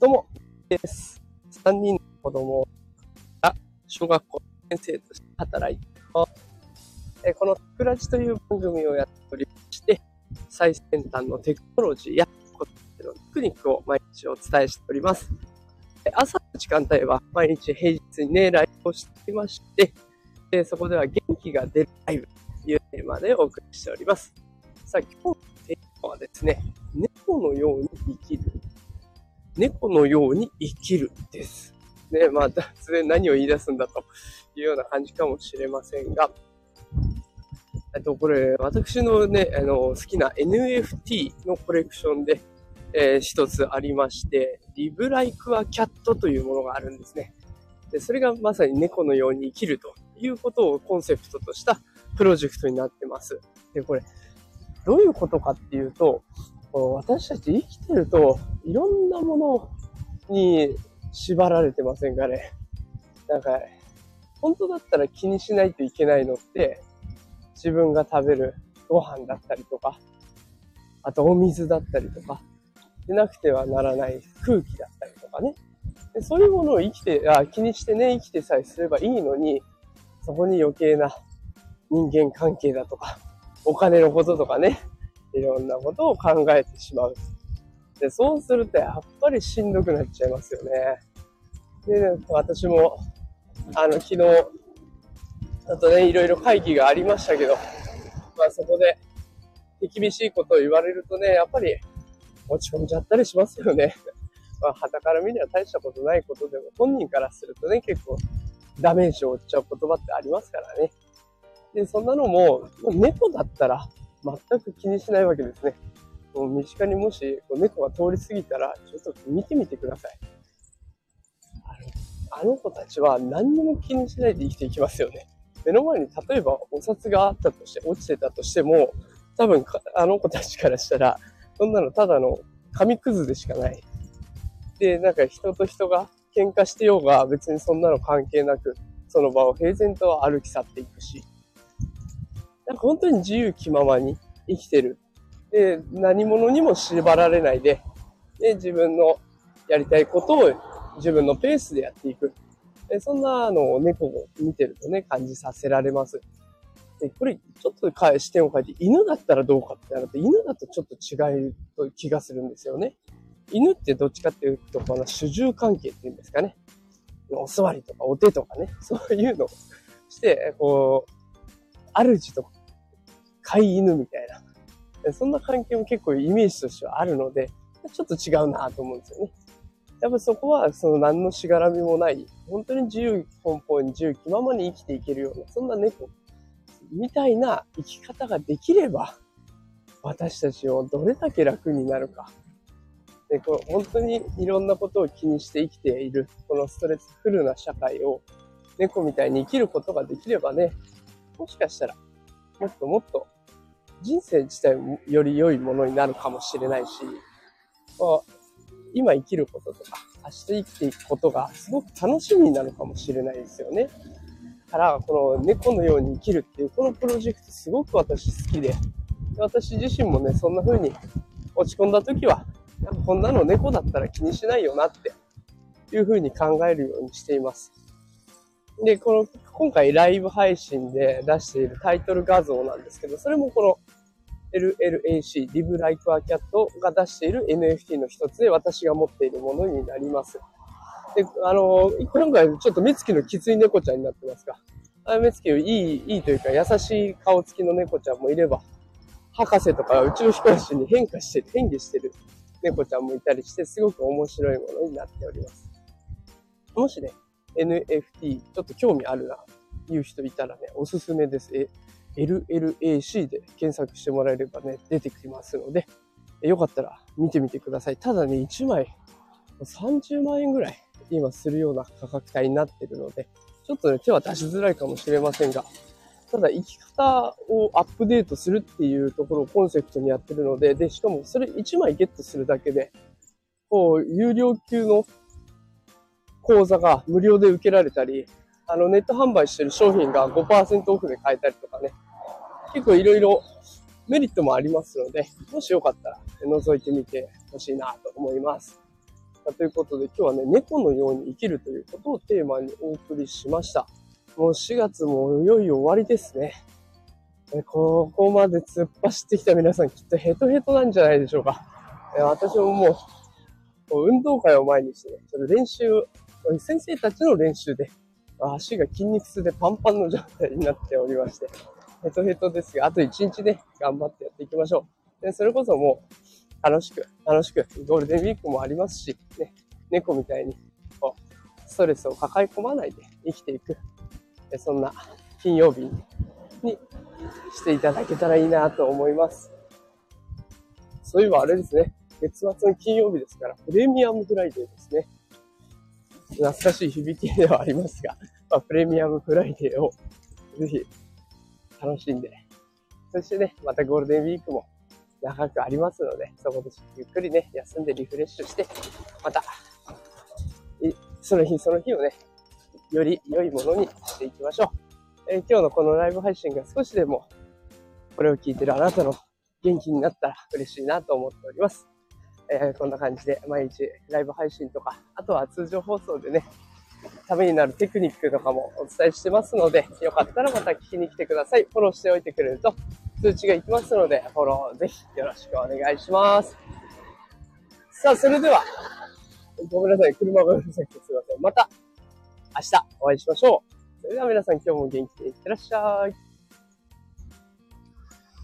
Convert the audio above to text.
どうも、です。3人の子供が小学校先生として働いています。このテクラジという番組をやっておりまして、最先端のテクノロジーや子育てのテクニックを毎日お伝えしております。朝の時間帯は毎日平日にね、ライブをしていまして、そこでは元気が出るライブというテーマでお送りしております。さあ、今日のテーマはですね、猫のように生きる猫のように生きるです。ね、まあ、突然 何を言い出すんだというような感じかもしれませんが、えっと、これ、私のね、あの、好きな NFT のコレクションで、えー、一つありまして、リブライクアキャットというものがあるんですね。で、それがまさに猫のように生きるということをコンセプトとしたプロジェクトになってます。で、これ、どういうことかっていうと、私たち生きてると、いろんなものに縛られてませんかね？なんか、本当だったら気にしないといけないのって、自分が食べるご飯だったりとか、あとお水だったりとか、でなくてはならない空気だったりとかね。でそういうものを生きてあ、気にしてね、生きてさえすればいいのに、そこに余計な人間関係だとか、お金のこととかね、いろんなことを考えてしまう。で、そうするとやっぱりしんどくなっちゃいますよね。で、私も、あの、昨日、あとね、いろいろ会議がありましたけど、まあそこで、厳しいことを言われるとね、やっぱり落ち込んじゃったりしますよね。まあ、旗から見れば大したことないことでも、本人からするとね、結構ダメージを負っちゃう言葉ってありますからね。で、そんなのも、猫だったら、全く気にしないわけですね。もう身近にもし猫が通り過ぎたら、ちょっと見てみてください。あの子たちは何にも気にしないで生きていきますよね。目の前に例えばお札があったとして、落ちてたとしても、多分あの子たちからしたら、そんなのただの紙くずでしかない。で、なんか人と人が喧嘩してようが別にそんなの関係なく、その場を平然と歩き去っていくし、なんか本当に自由気ままに生きてる。で、何者にも縛られないで、で、自分のやりたいことを自分のペースでやっていく。でそんなのを猫を見てるとね、感じさせられます。で、これ、ちょっと視点を変えて、犬だったらどうかってなると、犬だとちょっと違うと気がするんですよね。犬ってどっちかっていうと、この主従関係っていうんですかね。お座りとかお手とかね、そういうのをして、こう、主と飼い犬みたいな。そんな関係も結構イメージとしてはあるので、ちょっと違うなと思うんですよね。やっぱそこは、その何のしがらみもない、本当に自由奔放に自由気ままに生きていけるような、そんな猫みたいな生き方ができれば、私たちをどれだけ楽になるか。でこう本当にいろんなことを気にして生きている、このストレスフルな社会を猫みたいに生きることができればね、もしかしたらもっともっと人生自体より良いものになるかもしれないし、まあ、今生きることとか、明日生きていくことがすごく楽しみになるかもしれないですよね。から、この猫のように生きるっていう、このプロジェクトすごく私好きで、私自身もね、そんな風に落ち込んだ時は、なんかこんなの猫だったら気にしないよなっていう風に考えるようにしています。で、この、今回ライブ配信で出しているタイトル画像なんですけど、それもこの LLAC、Live Like a Cat が出している NFT の一つで私が持っているものになります。で、あの、今回ちょっと目つきのきつい猫ちゃんになってますか。あ目つきいい、いいというか優しい顔つきの猫ちゃんもいれば、博士とか宇宙飛行士に変化して、変化してる猫ちゃんもいたりして、すごく面白いものになっております。もしね、NFT、ちょっと興味あるな、いう人いたらね、おすすめです。え、LLAC で検索してもらえればね、出てきますので、よかったら見てみてください。ただね、1枚30万円ぐらい今するような価格帯になってるので、ちょっとね、手は出しづらいかもしれませんが、ただ生き方をアップデートするっていうところをコンセプトにやってるので、で、しかもそれ1枚ゲットするだけで、こう、有料級の講座が無料で受けられたり、あの、ネット販売してる商品が5%オフで買えたりとかね、結構いろいろメリットもありますので、もしよかったら覗いてみてほしいなと思います。ということで、今日はね、猫のように生きるということをテーマにお送りしました。もう4月もいよいよ終わりですね。ここまで突っ走ってきた皆さんきっとヘトヘトなんじゃないでしょうか。私ももう、運動会を前にしてね、練習、先生たちの練習で、足が筋肉痛でパンパンの状態になっておりまして、ヘトヘトですが、あと1日ね、頑張ってやっていきましょう。で、それこそもう、楽しく、楽しく、ゴールデンウィークもありますし、ね、猫みたいに、こう、ストレスを抱え込まないで生きていく、そんな金曜日にしていただけたらいいなと思います。そういえばあれですね、月末の金曜日ですから、プレミアムフライデーですね。懐かしい響きではありますが、まあ、プレミアムフライデーをぜひ楽しんで、そしてね、またゴールデンウィークも長くありますので、そこでゆっくりね、休んでリフレッシュして、また、その日その日をね、より良いものにしていきましょう。えー、今日のこのライブ配信が少しでも、これを聞いてるあなたの元気になったら嬉しいなと思っております。えー、こんな感じで毎日ライブ配信とか、あとは通常放送でね、ためになるテクニックとかもお伝えしてますので、よかったらまた聞きに来てください。フォローしておいてくれると通知がいきますので、フォローぜひよろしくお願いします。さあ、それでは、ごめんなさい。車がうるさくてすいません。また明日お会いしましょう。それでは皆さん今日も元気でいってらっしゃい。